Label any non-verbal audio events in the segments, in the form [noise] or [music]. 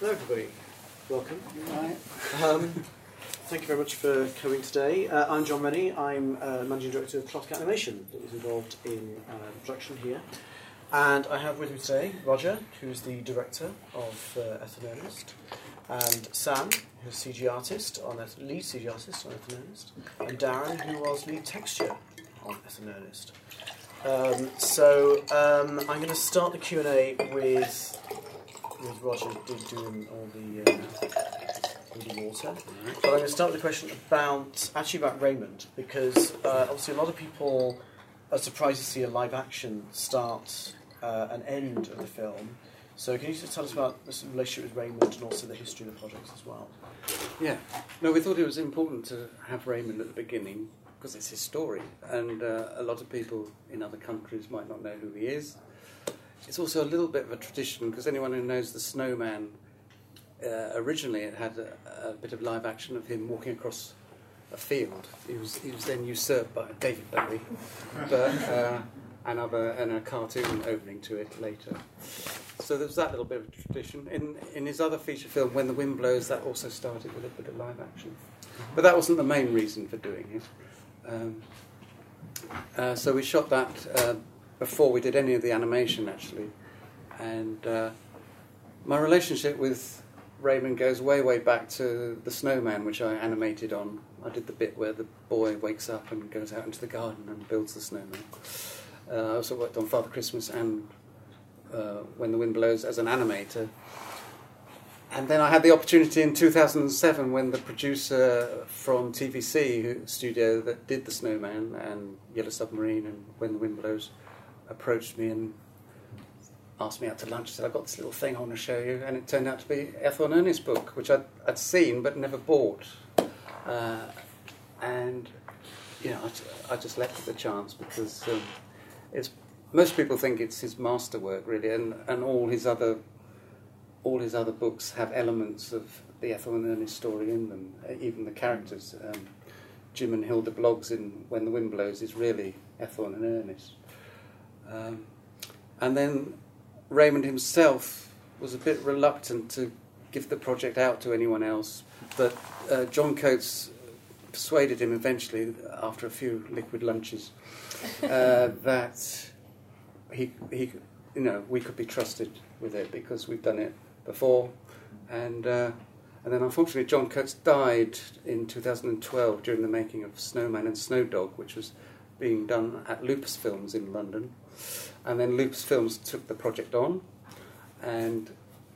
Hello, everybody. Welcome. Um, thank you very much for coming today. Uh, I'm John Rennie. I'm uh, Managing Director of Clothcat Animation that was involved in uh, production here. And I have with me today Roger, who's the Director of uh, Ethel Ernest, and Sam, who's CG Artist, on Eth- lead CG Artist on Ethel Ernest, and Darren, who was lead texture on Ethel Ernest. Um, so um, I'm going to start the Q&A with with Roger do, doing all the, uh, all the water. But I'm going to start with a question about actually about Raymond because uh, obviously a lot of people are surprised to see a live action start uh, and end of the film. So can you just tell us about of relationship with Raymond and also the history of the project as well? Yeah. No, we thought it was important to have Raymond at the beginning because it's his story, and uh, a lot of people in other countries might not know who he is. It's also a little bit of a tradition because anyone who knows the Snowman, uh, originally it had a, a bit of live action of him walking across a field. He was he was then usurped by David Bowie, but uh, and other and a cartoon opening to it later. So there was that little bit of tradition. In in his other feature film, When the Wind Blows, that also started with a bit of live action, but that wasn't the main reason for doing it. Um, uh, so we shot that uh, before we did any of the animation, actually. And uh, my relationship with Raymond goes way, way back to The Snowman, which I animated on. I did the bit where the boy wakes up and goes out into the garden and builds the snowman. Uh, I also worked on Father Christmas and uh, When the Wind Blows as an animator. And then I had the opportunity in 2007 when the producer from TVC studio that did The Snowman and Yellow Submarine and When the Wind Blows approached me and asked me out to lunch. Said, I've got this little thing I want to show you. And it turned out to be Ethel and Ernest's book, which I'd, I'd seen but never bought. Uh, and, you know, I, I just left it the chance because um, it's, most people think it's his masterwork, really, and, and all his other all his other books have elements of the Ethel and Ernest story in them, uh, even the characters. Um, Jim and Hilda Bloggs in When the Wind Blows is really Ethel and Ernest. Um, and then Raymond himself was a bit reluctant to give the project out to anyone else, but uh, John Coates persuaded him eventually, after a few liquid lunches, uh, [laughs] that he, he, you know, we could be trusted with it because we've done it before, and uh, and then unfortunately John Coates died in 2012 during the making of Snowman and Snow Dog, which was being done at Lupus Films in London, and then Lupus Films took the project on, and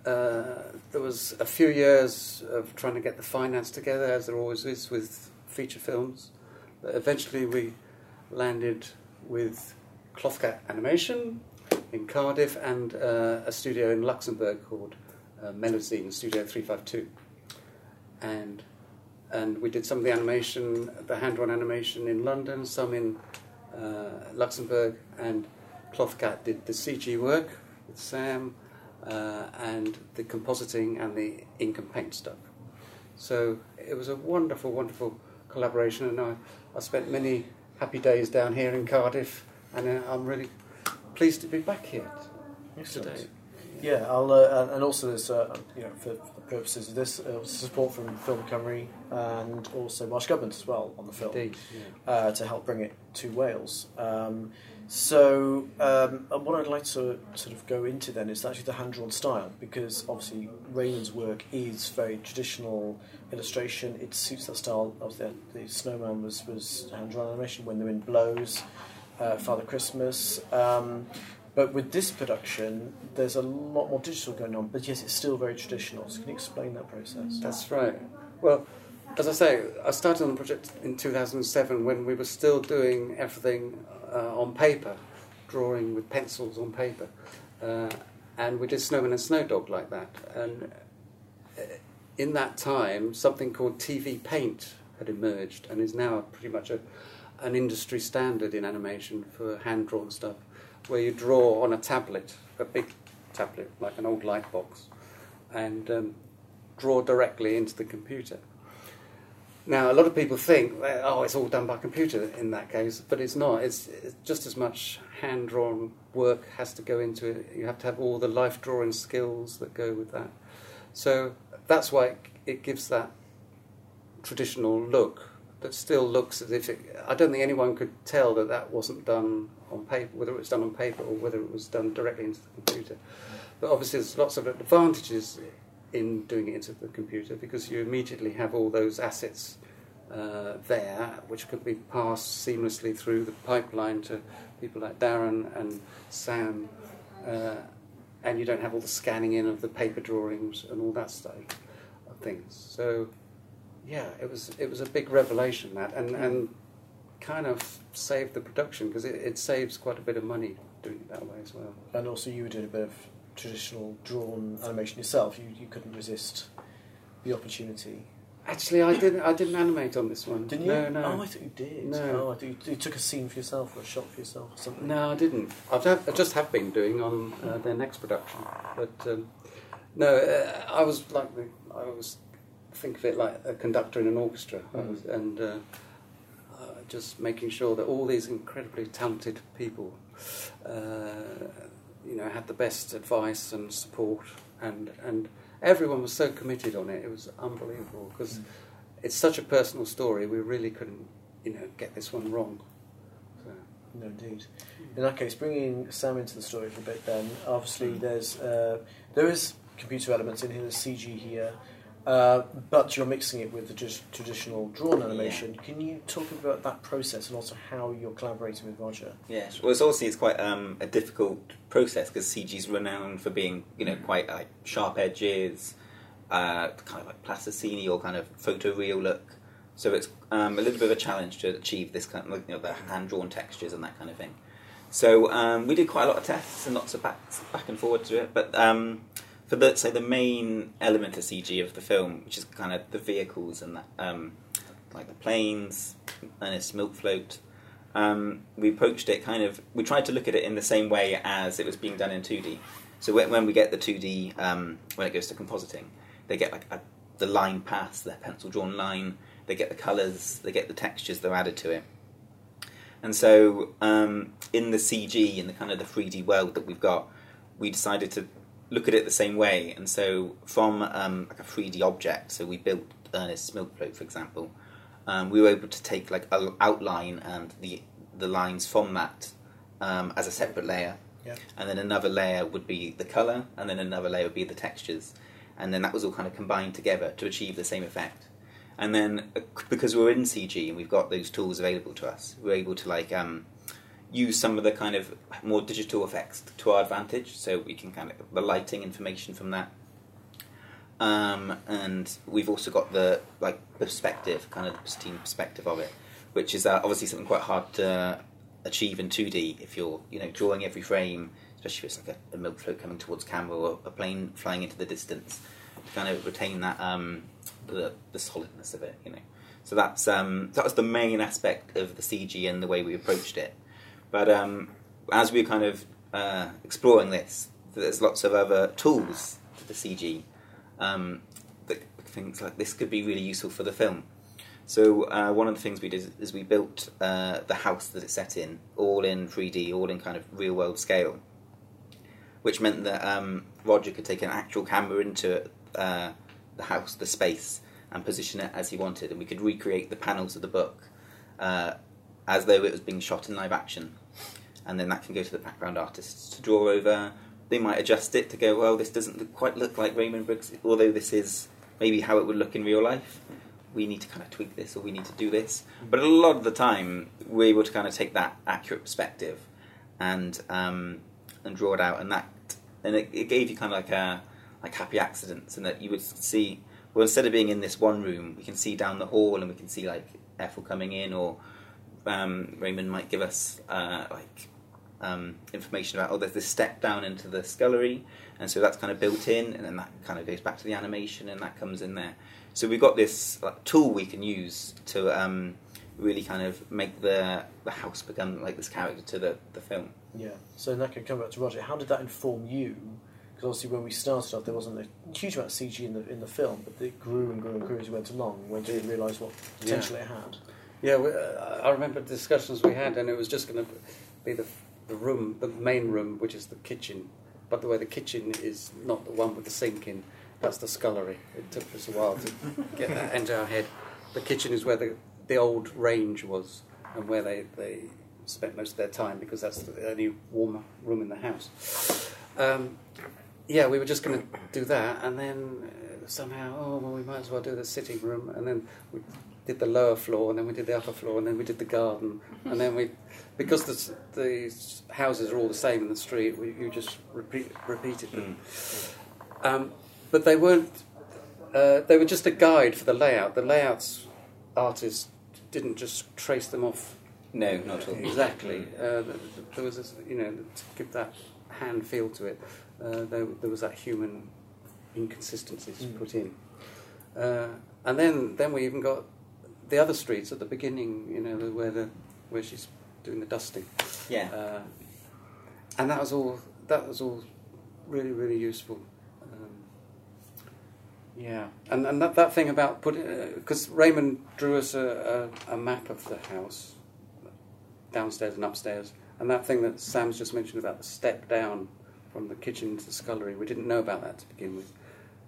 uh, there was a few years of trying to get the finance together, as there always is with feature films. But eventually, we landed with Clothcat Animation in Cardiff and uh, a studio in Luxembourg called uh, Studio 352. And, and we did some of the animation, the hand drawn animation in London, some in uh, Luxembourg, and Clothcat did the CG work with Sam uh, and the compositing and the ink and paint stuff. So it was a wonderful, wonderful collaboration, and I, I spent many happy days down here in Cardiff, and uh, I'm really pleased to be back here today. Yeah, I'll, uh, and also there's, uh, you know, for, for the purposes of this, uh, support from Film Cymru and also Welsh Government as well on the film Indeed, yeah. uh, to help bring it to Wales. Um, so, um, what I'd like to sort of go into then is actually the hand-drawn style, because obviously Raymond's work is very traditional illustration. It suits that style. of the, the Snowman was, was hand-drawn animation, When the Wind Blows, uh, Father Christmas. Um, but with this production, there's a lot more digital going on, but yes, it's still very traditional. So can you explain that process? That's right. Well, as I say, I started on the project in 2007 when we were still doing everything uh, on paper, drawing with pencils on paper. Uh, and we did Snowman and Snow Dog like that. And uh, in that time, something called TV Paint had emerged and is now pretty much a, an industry standard in animation for hand drawn stuff, where you draw on a tablet, a big tablet, like an old light box, and um, draw directly into the computer. Now, a lot of people think, oh, it's all done by computer in that case, but it's not. It's, it's just as much hand drawn work has to go into it. You have to have all the life drawing skills that go with that. So that's why it, it gives that traditional look that still looks as if it, I don't think anyone could tell that that wasn't done on paper, whether it was done on paper or whether it was done directly into the computer. But obviously, there's lots of advantages in doing it into the computer because you immediately have all those assets uh, there, which could be passed seamlessly through the pipeline to people like Darren and Sam, uh, and you don't have all the scanning in of the paper drawings and all that stuff of things. So, yeah, it was it was a big revelation that, and and kind of saved the production because it, it saves quite a bit of money doing it that way as well. And also, you were doing a bit of traditional drawn animation yourself. You you couldn't resist the opportunity. Actually, I didn't. I didn't animate on this one. Didn't you? No, no. Oh, I thought you did. No. Oh, I thought you, you took a scene for yourself or a shot for yourself or something. No, I didn't. I've I just have been doing on uh, their next production, but um, no, uh, I was like the, I was think of it like a conductor in an orchestra, Mm. and uh, uh, just making sure that all these incredibly talented people, uh, you know, had the best advice and support, and and everyone was so committed on it. It was unbelievable because Mm. it's such a personal story. We really couldn't, you know, get this one wrong. So. No, indeed. In that case, bringing Sam into the story for a bit, then obviously Mm. there's uh, there is computer elements in here, there's CG here, uh, but you're mixing it with the just traditional drawn animation. Can you talk about that process and also how you're collaborating with Roger? Yes. Well, it's obviously it's quite um, a difficult process because CG's renowned for being, you know, quite like sharp edges, uh, kind of like plasticine or kind of photoreal look. So it's um, a little bit of a challenge to achieve this kind of, you know, the hand drawn textures and that kind of thing. So um, we did quite a lot of tests and lots of back back and forward to it. But um, for the say the main element of CG of the film, which is kind of the vehicles and that, um, like the planes, Ernest Milk Float, um, we approached it kind of. We tried to look at it in the same way as it was being done in two D. So when, when we get the two D, um, when it goes to compositing, they get like a, the line pass, their pencil drawn line. They get the colours, they get the textures that are added to it. And so um, in the CG, in the kind of the 3D world that we've got, we decided to look at it the same way. And so from um, like a 3D object, so we built Ernest's milk float, for example, um, we were able to take like an outline and the the lines from that um, as a separate layer, Yeah. and then another layer would be the color, and then another layer would be the textures, and then that was all kind of combined together to achieve the same effect. And then uh, because we're in CG and we've got those tools available to us, we're able to like um, use some of the kind of more digital effects to our advantage. So we can kind of the lighting information from that. Um, and we've also got the like perspective, kind of the pristine perspective of it, which is uh, obviously something quite hard to achieve in two D if you're you know drawing every frame, especially if it's like a, a milk float coming towards camera or a plane flying into the distance, to kind of retain that um, the the solidness of it, you know. So that's um, that was the main aspect of the CG and the way we approached it. But um, as we were kind of uh, exploring this, there's lots of other tools to the CG um, that things like this could be really useful for the film. So uh, one of the things we did is we built uh, the house that it's set in, all in 3D, all in kind of real world scale, which meant that um, Roger could take an actual camera into uh, the house, the space, and position it as he wanted, and we could recreate the panels of the book uh, as though it was being shot in live action. And then that can go to the background artists to draw over. They might adjust it to go, well, this doesn't quite look like Raymond Briggs, although this is maybe how it would look in real life. We need to kind of tweak this, or we need to do this. But a lot of the time, we're able to kind of take that accurate perspective and um, and draw it out, and that and it, it gave you kind of like a like happy accidents, and that you would see. Well, instead of being in this one room, we can see down the hall, and we can see like Ethel coming in, or um, Raymond might give us uh, like um, information about oh, there's this step down into the scullery, and so that's kind of built in, and then that kind of goes back to the animation, and that comes in there. So we've got this like, tool we can use to um, really kind of make the the house become like this character to the, the film. Yeah. So that case, come back to Roger. How did that inform you? Because obviously, when we started off, there wasn't a huge amount of CG in the in the film, but it grew and grew and grew as you went along. When did you realise what potential it had? Yeah, we, uh, I remember discussions we had, and it was just going to be the the room, the main room, which is the kitchen. By the way, the kitchen is not the one with the sink in. that's the scullery. It took us a while to get that into our head. The kitchen is where the, the old range was and where they, they spent most of their time because that's the only warm room in the house. Um, yeah, we were just going to do that, and then uh, somehow, oh well, we might as well do the sitting room, and then we did the lower floor, and then we did the upper floor, and then we did the garden, and then we, because the the houses are all the same in the street, we, you just repeat repeated them. Um, but they weren't. Uh, they were just a guide for the layout. The layouts artists didn't just trace them off No, not at all. exactly. Uh, th- th- there was, this, you know, to give that hand feel to it. Uh, there, there was that human inconsistencies Mm. put in, uh, and then then we even got the other streets at the beginning. You know, where the where she's doing the dusting. Yeah. Uh, and that was all. That was all really, really useful. Um, yeah, and and that, that thing about putting because Raymond drew us a, a, a map of the house, downstairs and upstairs, and that thing that Sam's just mentioned about the step down from the kitchen to the scullery, we didn't know about that to begin with,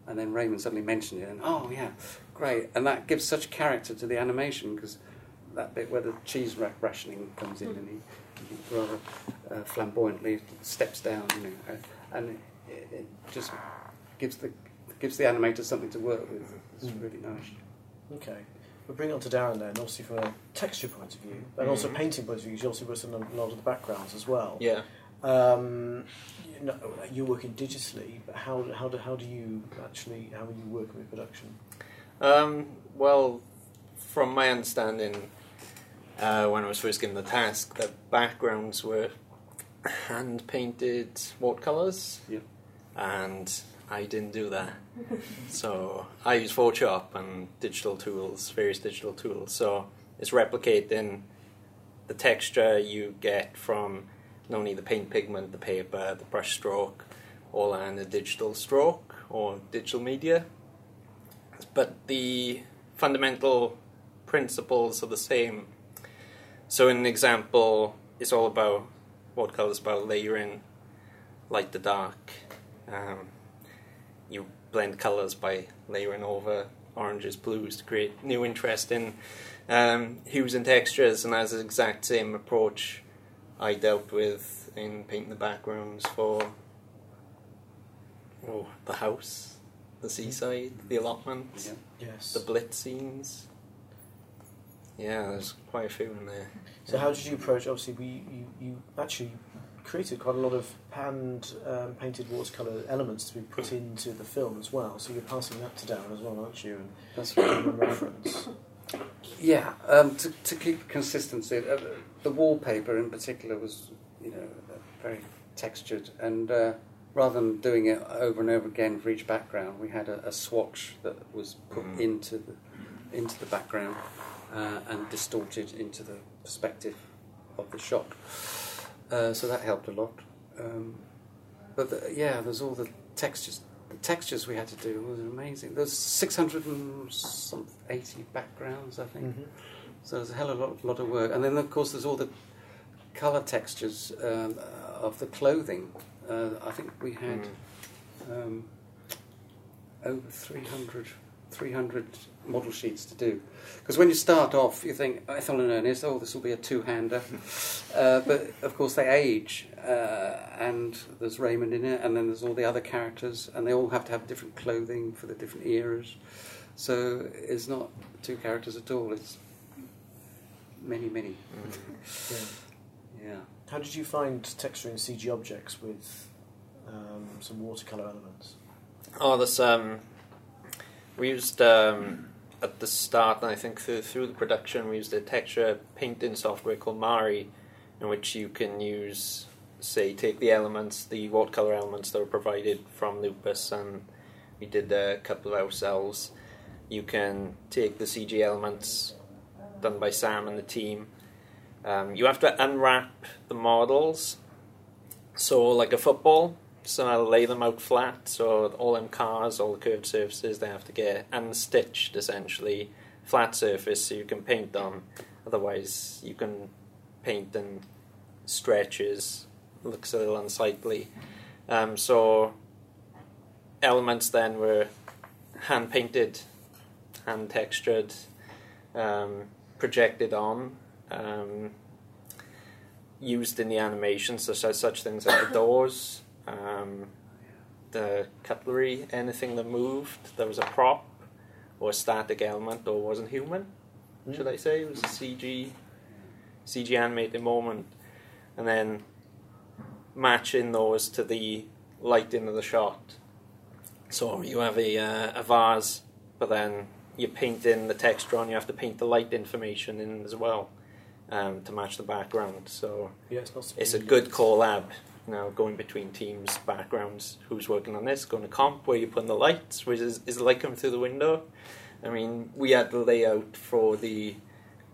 and then Raymond suddenly mentioned it, and oh yeah, great, and that gives such character to the animation because that bit where the cheese ra- rationing comes in, and he, he rather uh, flamboyantly steps down, you know, uh, and it, it just gives the gives the animator something to work with. It's Mm. really nice. Okay. We'll bring it on to Darren then, obviously from a texture point of view, and also Mhm. painting point of view, 'cause you also worked on a lot of the backgrounds as well. Yeah. Um, you know, you're working digitally, but how, how, do, how do you actually, how are you working with production? Um, well, from my understanding, uh, when I was first given the task, the backgrounds were hand painted watercolors. Yeah. And I didn't do that. [laughs] so I use Photoshop and digital tools, various digital tools. So it's replicating the texture you get from not only the paint pigment, the paper, the brush stroke, all in a digital stroke or digital media. But the fundamental principles are the same. So, an example, it's all about watercolors about layering light to dark. Um, you blend colors by layering over oranges, blues to create new, interesting um, hues and textures, and that's the exact same approach I dealt with in painting the backgrounds for oh, the house, the seaside, the allotment, Yeah. Yes. the blitz scenes. Yeah, there's quite a few in there. So how did you approach? Obviously, we you, you actually created quite a lot of hand um, painted watercolor elements to be put into the film as well. So you're passing that to Darren as well, aren't you? And That's giving him reference. Yeah, um, to, to keep consistency, uh, the wallpaper in particular was, you know, very textured, and uh, rather than doing it over and over again for each background, we had a, a swatch that was put Mm. into the into the background uh, and distorted into the perspective of the shot. Uh, so that helped a lot. Um, but the, yeah, there's all the textures. The textures we had to do was amazing. There's 680 backgrounds, I think. Mhm. So there's a hell of a lot, lot of work. And then, of course, there's all the colour textures um, of the clothing. Uh, I think we had Mm. um, over 300, 300 model sheets to do. Because when you start off, you think, Ethel and Ernest, oh, this will be a two-hander. [laughs] uh, but, of course, they age. Uh, and there's Raymond in it, and then there's all the other characters, and they all have to have different clothing for the different eras. So it's not two characters at all, it's many, many. Mm. [laughs] Yeah. Yeah. How did you find texturing CG objects with um, some watercolor elements? Oh, this um, we used um, at the start, and I think through, through the production, we used a texture painting software called Mari, in which you can use, say, take the elements, the watercolor elements that were provided from Lupus, and we did a couple of ourselves. You can take the CG elements done by Sam and the team. Um, you have to unwrap the models, so like a football. So I'll lay them out flat, so all them cars, all the curved surfaces, they have to get unstitched essentially, flat surface so you can paint on. Otherwise, you can paint in stretches, looks a little unsightly. Um, so elements then were hand painted, hand textured, um, projected on, um, used in the animation, such as such things like the [coughs] doors, um, the cutlery, anything that moved. There was a prop or a static element or wasn't human. Should I say it was a CG, CG animated moment, and then matching those to the lighting of the shot. So you have a uh, a vase, but then you paint in the texture on. You have to paint the light information in as well um, to match the background. So Yeah, it's not. it's a good collab. You know, going between teams, backgrounds, who's working on this, going to comp, where you put in the lights, which is, is the light coming through the window. I mean, we had the layout for the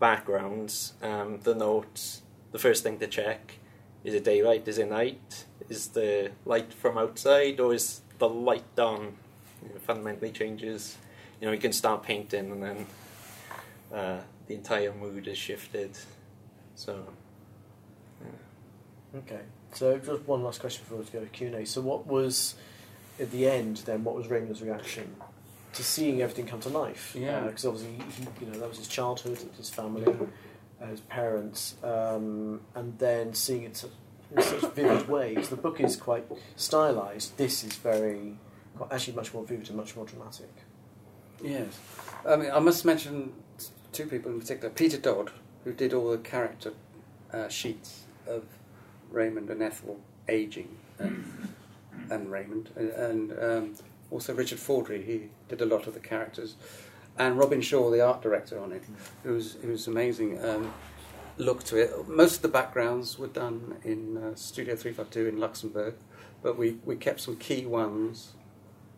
backgrounds, um, the notes. The first thing to check is it daylight, is it night, is the light from outside, or is the light on? You know, fundamentally changes. You know, you can start painting, and then uh, the entire mood is shifted. So, Okay. So just one last question before we go to Q and A. So what was at the end then? What was Raymond's reaction to seeing everything come to life? Yeah. Because obviously, he, you know, that was his childhood, his family, uh, his parents, um, and then seeing it in such vivid ways. The book is quite stylized. This is very, quite- actually, much more vivid and much more dramatic. Yes. I mean, I must mention two people in particular. Peter Dodd, who did all the character uh, sheets of Raymond and Ethel aging and, [laughs] and Raymond, and, and um, also Richard Fordry, he did a lot of the characters, and Robin Shaw, the art director on it, who's who's amazing. Um, look to it. Most of the backgrounds were done in uh, Studio 352 in Luxembourg, but we, we kept some key ones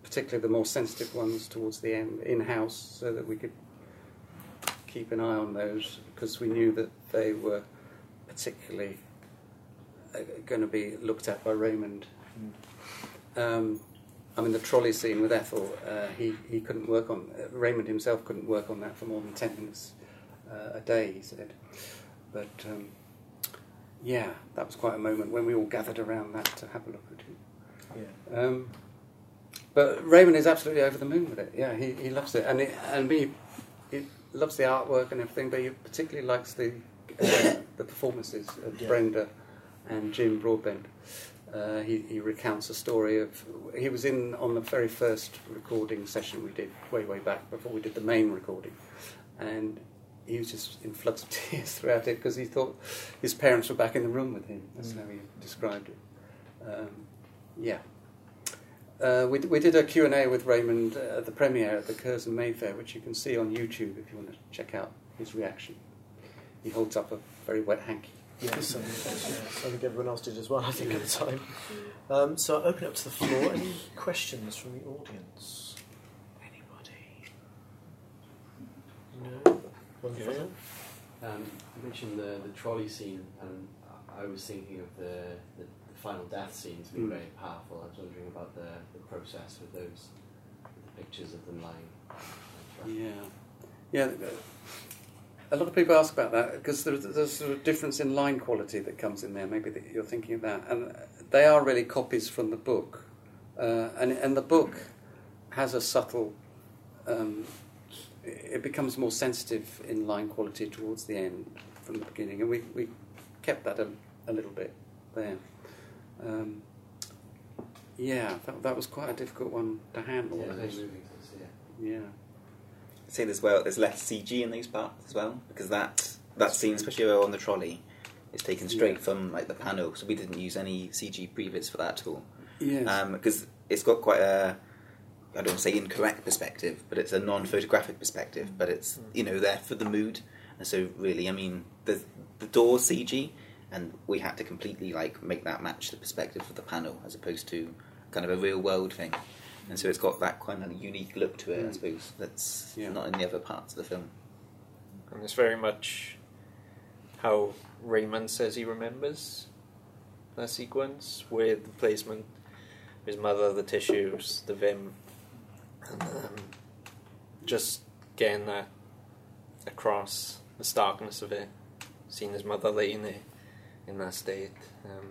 particularly the more sensitive ones towards the end in house, so that we could keep an eye on those because we knew that they were particularly uh, going to be looked at by Raymond. Um, I mean, the trolley scene with Ethel, uh, he, he couldn't work on, uh, Raymond himself couldn't work on that for more than 10 minutes uh, a day, he said. But um, yeah, that was quite a moment when we all gathered around that to have a look at it. Yeah. Um, but Raymond is absolutely over the moon with it. Yeah, he, he loves it, and it, and he loves the artwork and everything. But he particularly likes the uh, the performances of Yeah. Brenda and Jim Broadbent. Uh, he, he recounts a story of he was in on the very first recording session we did way way back before we did the main recording, and he was just in floods of [laughs] tears throughout it because he thought his parents were back in the room with him. That's Mm. how he described it. Um, yeah. Uh, we, we did a Q&A with Raymond uh, at the premiere at the Curzon Mayfair, which you can see on YouTube if you want to check out his reaction. He holds up a very wet hanky. Yes, I think, yes, I think everyone else did as well. I think at the time. Um, so I'll open up to the floor. Any questions from the audience? Anybody? No. One Yeah. final? Um, you mentioned the, the trolley scene, and I- I was thinking of the, the, the final death scene to be Mm. very powerful. I was wondering about the, the process with those the pictures of them lying. Yeah. Yeah. A lot of people ask about that because there's, there's a sort of difference in line quality that comes in there. Maybe that you're thinking of that. And they are really copies from the book. Uh, and, and the book has a subtle um, it becomes more sensitive in line quality towards the end from the beginning, and we, we kept that a, a little bit there. Um, yeah, that, that was quite a difficult one to handle. Yeah, very because- moving to see it. yeah. I'd say as well, there's less CG in those parts as well because that that scene, especially on the trolley, is taken straight Yeah. from like the panel. So we didn't use any CG previs for that at all Yes. because it's got quite a I don't want to say incorrect perspective, but it's a non-photographic perspective. But it's you know there for the mood, and so really, I mean, the the door CG, and we had to completely like make that match the perspective of the panel as opposed to kind of a real world thing. And so it's got that kind of unique look to it, I Mm. suppose, that's Yeah. not in the other parts of the film. And it's very much how Raymond says he remembers that sequence with the placement of his mother, the tissues, the Vim, and um, just getting that across the starkness of it, seeing his mother laying there in that state. Um,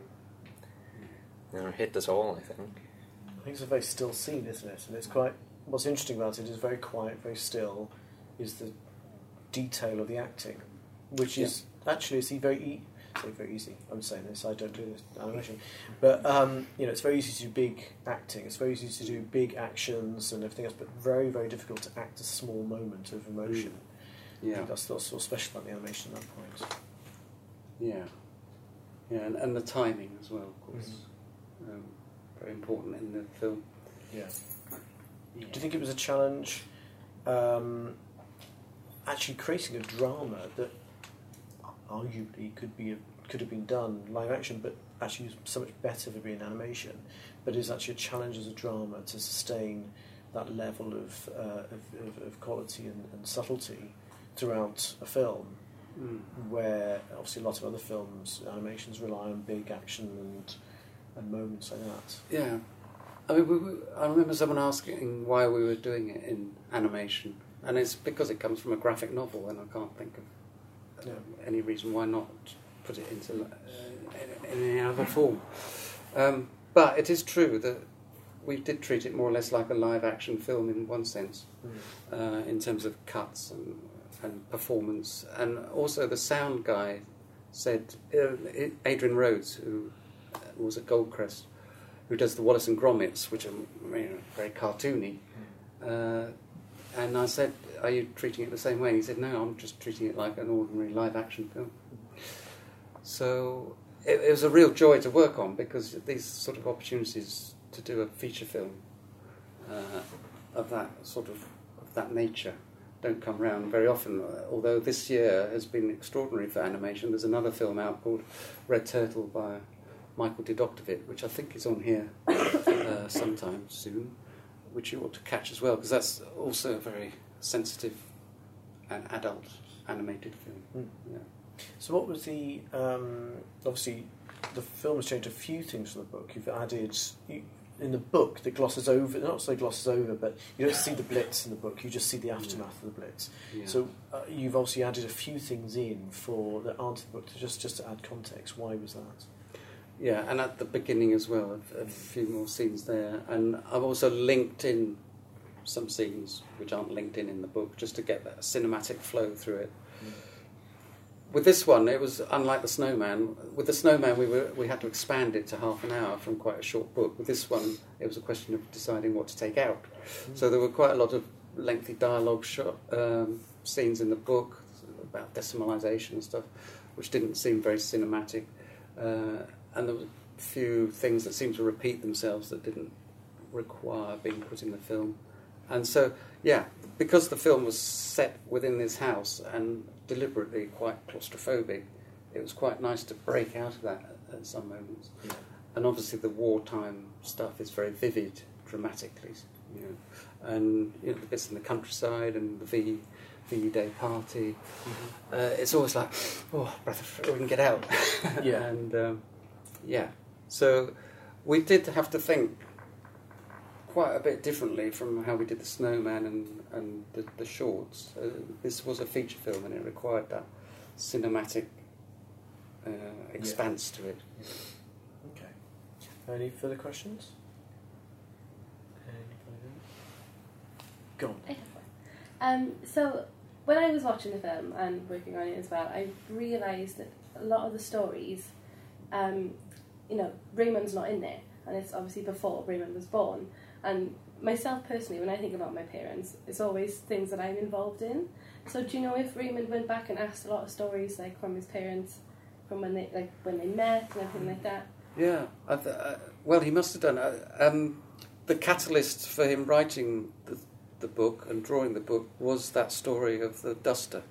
you know, hit us all, I think. I think it's a very still scene, isn't it? And it's quite what's interesting about it is very quiet, very still, is the detail of the acting, which is actually it's very e- say very easy. I'm saying this, I don't do this animation, but um, you know it's very easy to do big acting. It's very easy to do big actions and everything else, but very very difficult to act a small moment of emotion. I Yeah, think that's what's sort of special about the animation at that point. yeah, yeah, and, and the timing as well, of course, um, very important in the film. Yeah. Do you think it was a challenge um, actually creating a drama that arguably could be a, could have been done live action, but actually is so much better for being animation, but is actually a challenge as a drama to sustain that level of, uh, of, of, of quality and, and subtlety throughout a film, Mm. where obviously a lot of other films, animations rely on big action and, and moments like that. Yeah. I mean, we, we, I remember someone asking why we were doing it in animation, and it's because it comes from a graphic novel, and I can't think of uh, Yeah. any reason why not put it into uh, in, in any other form. Um, but it is true that we did treat it more or less like a live action film in one sense, uh, in terms of cuts and, and performance. And also, the sound guy said, uh, Adrian Rhodes, who uh, was at Goldcrest, who does the Wallace and Gromits, which are you know, very cartoony. Uh, and I said, Are you treating it the same way? And he said, No, I'm just treating it like an ordinary live action film. So it, it was a real joy to work on because these sort of opportunities to do a feature film uh, of that sort of, of that nature don't come around very often. Although this year has been extraordinary for animation. There's another film out called Red Turtle by Michael Dudok de Wit, which I think is on here [coughs] uh, sometime soon, which you ought to catch as well because that's also a very sensitive and adult animated film. Mm. Yeah. So, what was the um, obviously the film has changed a few things from the book. You've added you, in the book that glosses over, not so glosses over, but you don't see the blitz in the book. You just see the aftermath of the blitz. Yeah. So, uh, you've obviously added a few things in for that aren't in the book to just just to add context. Why was that? Yeah, and at the beginning as well, a, a few more scenes there. And I've also linked in some scenes which aren't linked in in the book, just to get that cinematic flow through it. With this one, it was unlike the Snowman. With the Snowman, we were we had to expand it to half an hour from quite a short book. With this one, it was a question of deciding what to take out. So there were quite a lot of lengthy dialogue shot, um, scenes in the book about decimalisation and stuff, which didn't seem very cinematic. Uh, and there were a few things that seemed to repeat themselves that didn't require being put in the film. And so, yeah, because the film was set within this house and deliberately quite claustrophobic, it was quite nice to break out of that at, at some moments. And obviously, the wartime stuff is very vivid dramatically, you know, and you know the bits in the countryside and the V V Day party. Uh, it's always like, oh, breath we can get out. Yeah. [laughs] and um, yeah, so we did have to think quite a bit differently from how we did the Snowman and and the, the shorts. Uh, this was a feature film, and it required that cinematic uh, expanse to it. Okay. Any further questions? Go on. I have one. Um, so when I was watching the film and working on it as well, I realised that a lot of the stories, um, you know, Raymond's not in there, and it's obviously before Raymond was born. And myself personally, when I think about my parents, it's always things that I'm involved in. So do you know if Raymond went back and asked a lot of stories like from his parents, from when they like when they met and everything like that? Yeah, I th- uh, well, he must have done. Uh, um, the catalyst for him writing the, the book and drawing the book was that story of the duster,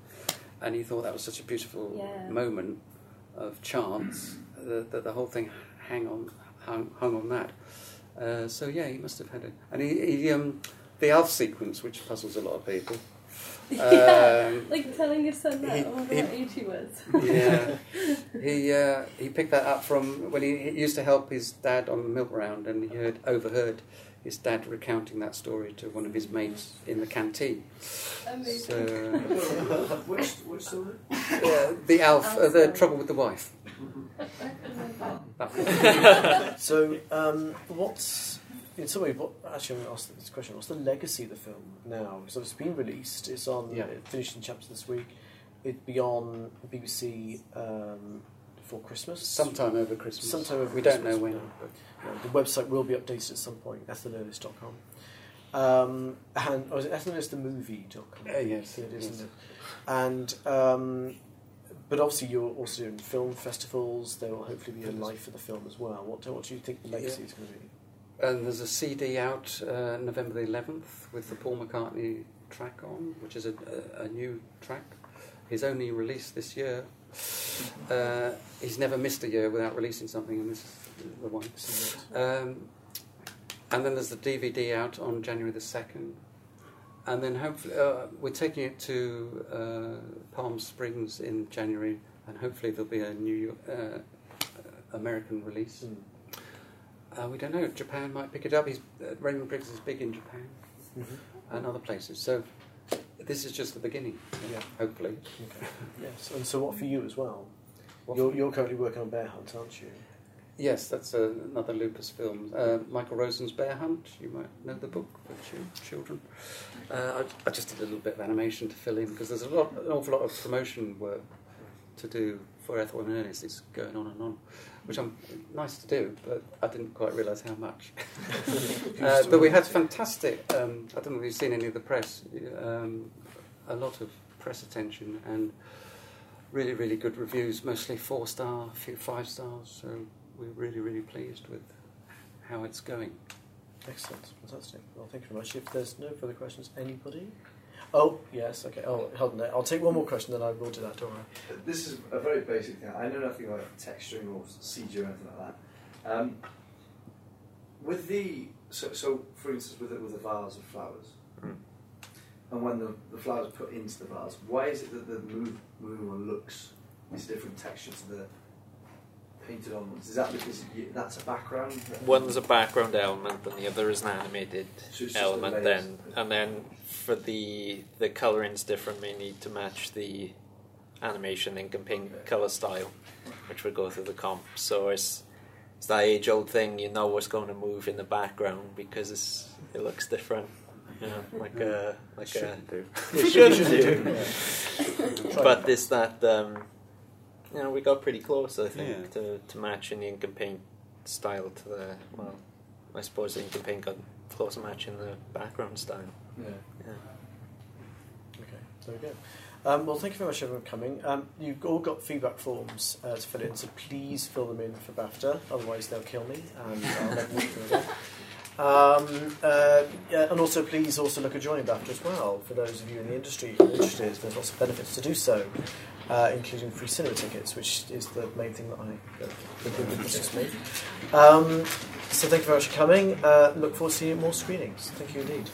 and he thought that was such a beautiful Yeah. moment of chance that, that the whole thing hang on hung, hung on that. Uh, so yeah, he must have had it, and he, he um, the Alf sequence, which puzzles a lot of people. [laughs] yeah, Um, like telling your son that. he- I wonder he- what age he was. yeah, [laughs] he uh, he picked that up from when he, he used to help his dad on the milk round, and he heard overheard his dad recounting that story to one of his mates in the canteen. Amazing. So, [laughs] which, which story? uh, the Alf, uh, the trouble with the wife. [laughs] So, um, what's in some way, what, actually, I'm going to ask this question: What's the legacy of the film now? So it's been released. It's on. Yeah. It finished in chapters this week. It'd be on BBC um, before Christmas. Sometime over Christmas. Sometime over we don't know when. Yeah, the website will be updated at some point. ethelandernest.com. Um, and oh, is it ethelandernestthemovie.com? Uh, yes, it is, yes. it? And um, but obviously you're also doing film festivals. There will hopefully be a life for the film as well. What do, what do you think the legacy is going to be? And there's a CD out uh, November the 11th with the Paul McCartney track on, which is a, a, a new track. He's only released this year. Uh, he's never missed a year without releasing something, and this is the one. Um, and then there's the DVD out on January the 2nd. And then hopefully, uh, we're taking it to uh, Palm Springs in January, and hopefully there'll be a new uh, American release. Mm. Uh, we don't know. Japan might pick it up. He's, uh, Raymond Briggs is big in Japan Mhm. and other places. So this is just the beginning, Yeah. hopefully. Okay. Yes. And so, what for you as well? What You're, you're currently working on Bear Hunt, aren't you? Yes, that's uh, another Lupus film. Uh, Michael Rosen's Bear Hunt. You might know the book for chil- children. Uh, I, I just did a little bit of animation to fill in because there's a lot, an awful lot of promotion work to do for Ethel and Ernest. It's going on and on, which I'm nice to do, but I didn't quite realise how much. [laughs] [laughs] uh, but we had fantastic. Um, I don't know if you've seen any of the press. Um, a lot of press attention and really, really good reviews. Mostly four star, a few five stars. So we're really, really pleased with how it's going. Excellent, fantastic. Well, thank you very much. If there's no further questions, anybody? Oh, yes, okay. Oh, hold on there. I'll take one more question, then I will do that, don't worry. This is a very basic thing. I know nothing about texturing or CG or anything like that. Um, with the so, so for instance, with the, with the vase of flowers, Mm. and when the, the flowers are put into the vase, why is it that the move moving one looks is a different texture to the painted on ones? Is that because you, that's a background? One's a background element, and the other is an animated So it's just the element. Then, and then for the the coloring's different. We need to match the animation ink and paint color style, which would go through the comp. So it's it's that age old thing. You know what's going to move in the background because it's, it looks different. You know, like a like a Shouldn't do. [laughs] it should [laughs] do. But that. this that um, you know we got pretty close I think Yeah. to, to matching the ink and paint style to the well I suppose the ink and paint got close to matching the background style Yeah. yeah. Okay, there we go. Um, well, thank you very much everyone for coming. Um, you've all got feedback forms uh, to fill in, so please fill them in for BAFTA, otherwise they'll kill me and I'll never work them again. Um, uh, yeah, and also, please also look at joining BAFTA as well. For those of you in the industry who are interested, there's lots of benefits to do so, uh, including free cinema tickets, which is the main thing that I that interests me. Um, so, thank you very much for coming. Uh, look forward to seeing more screenings. Thank you indeed.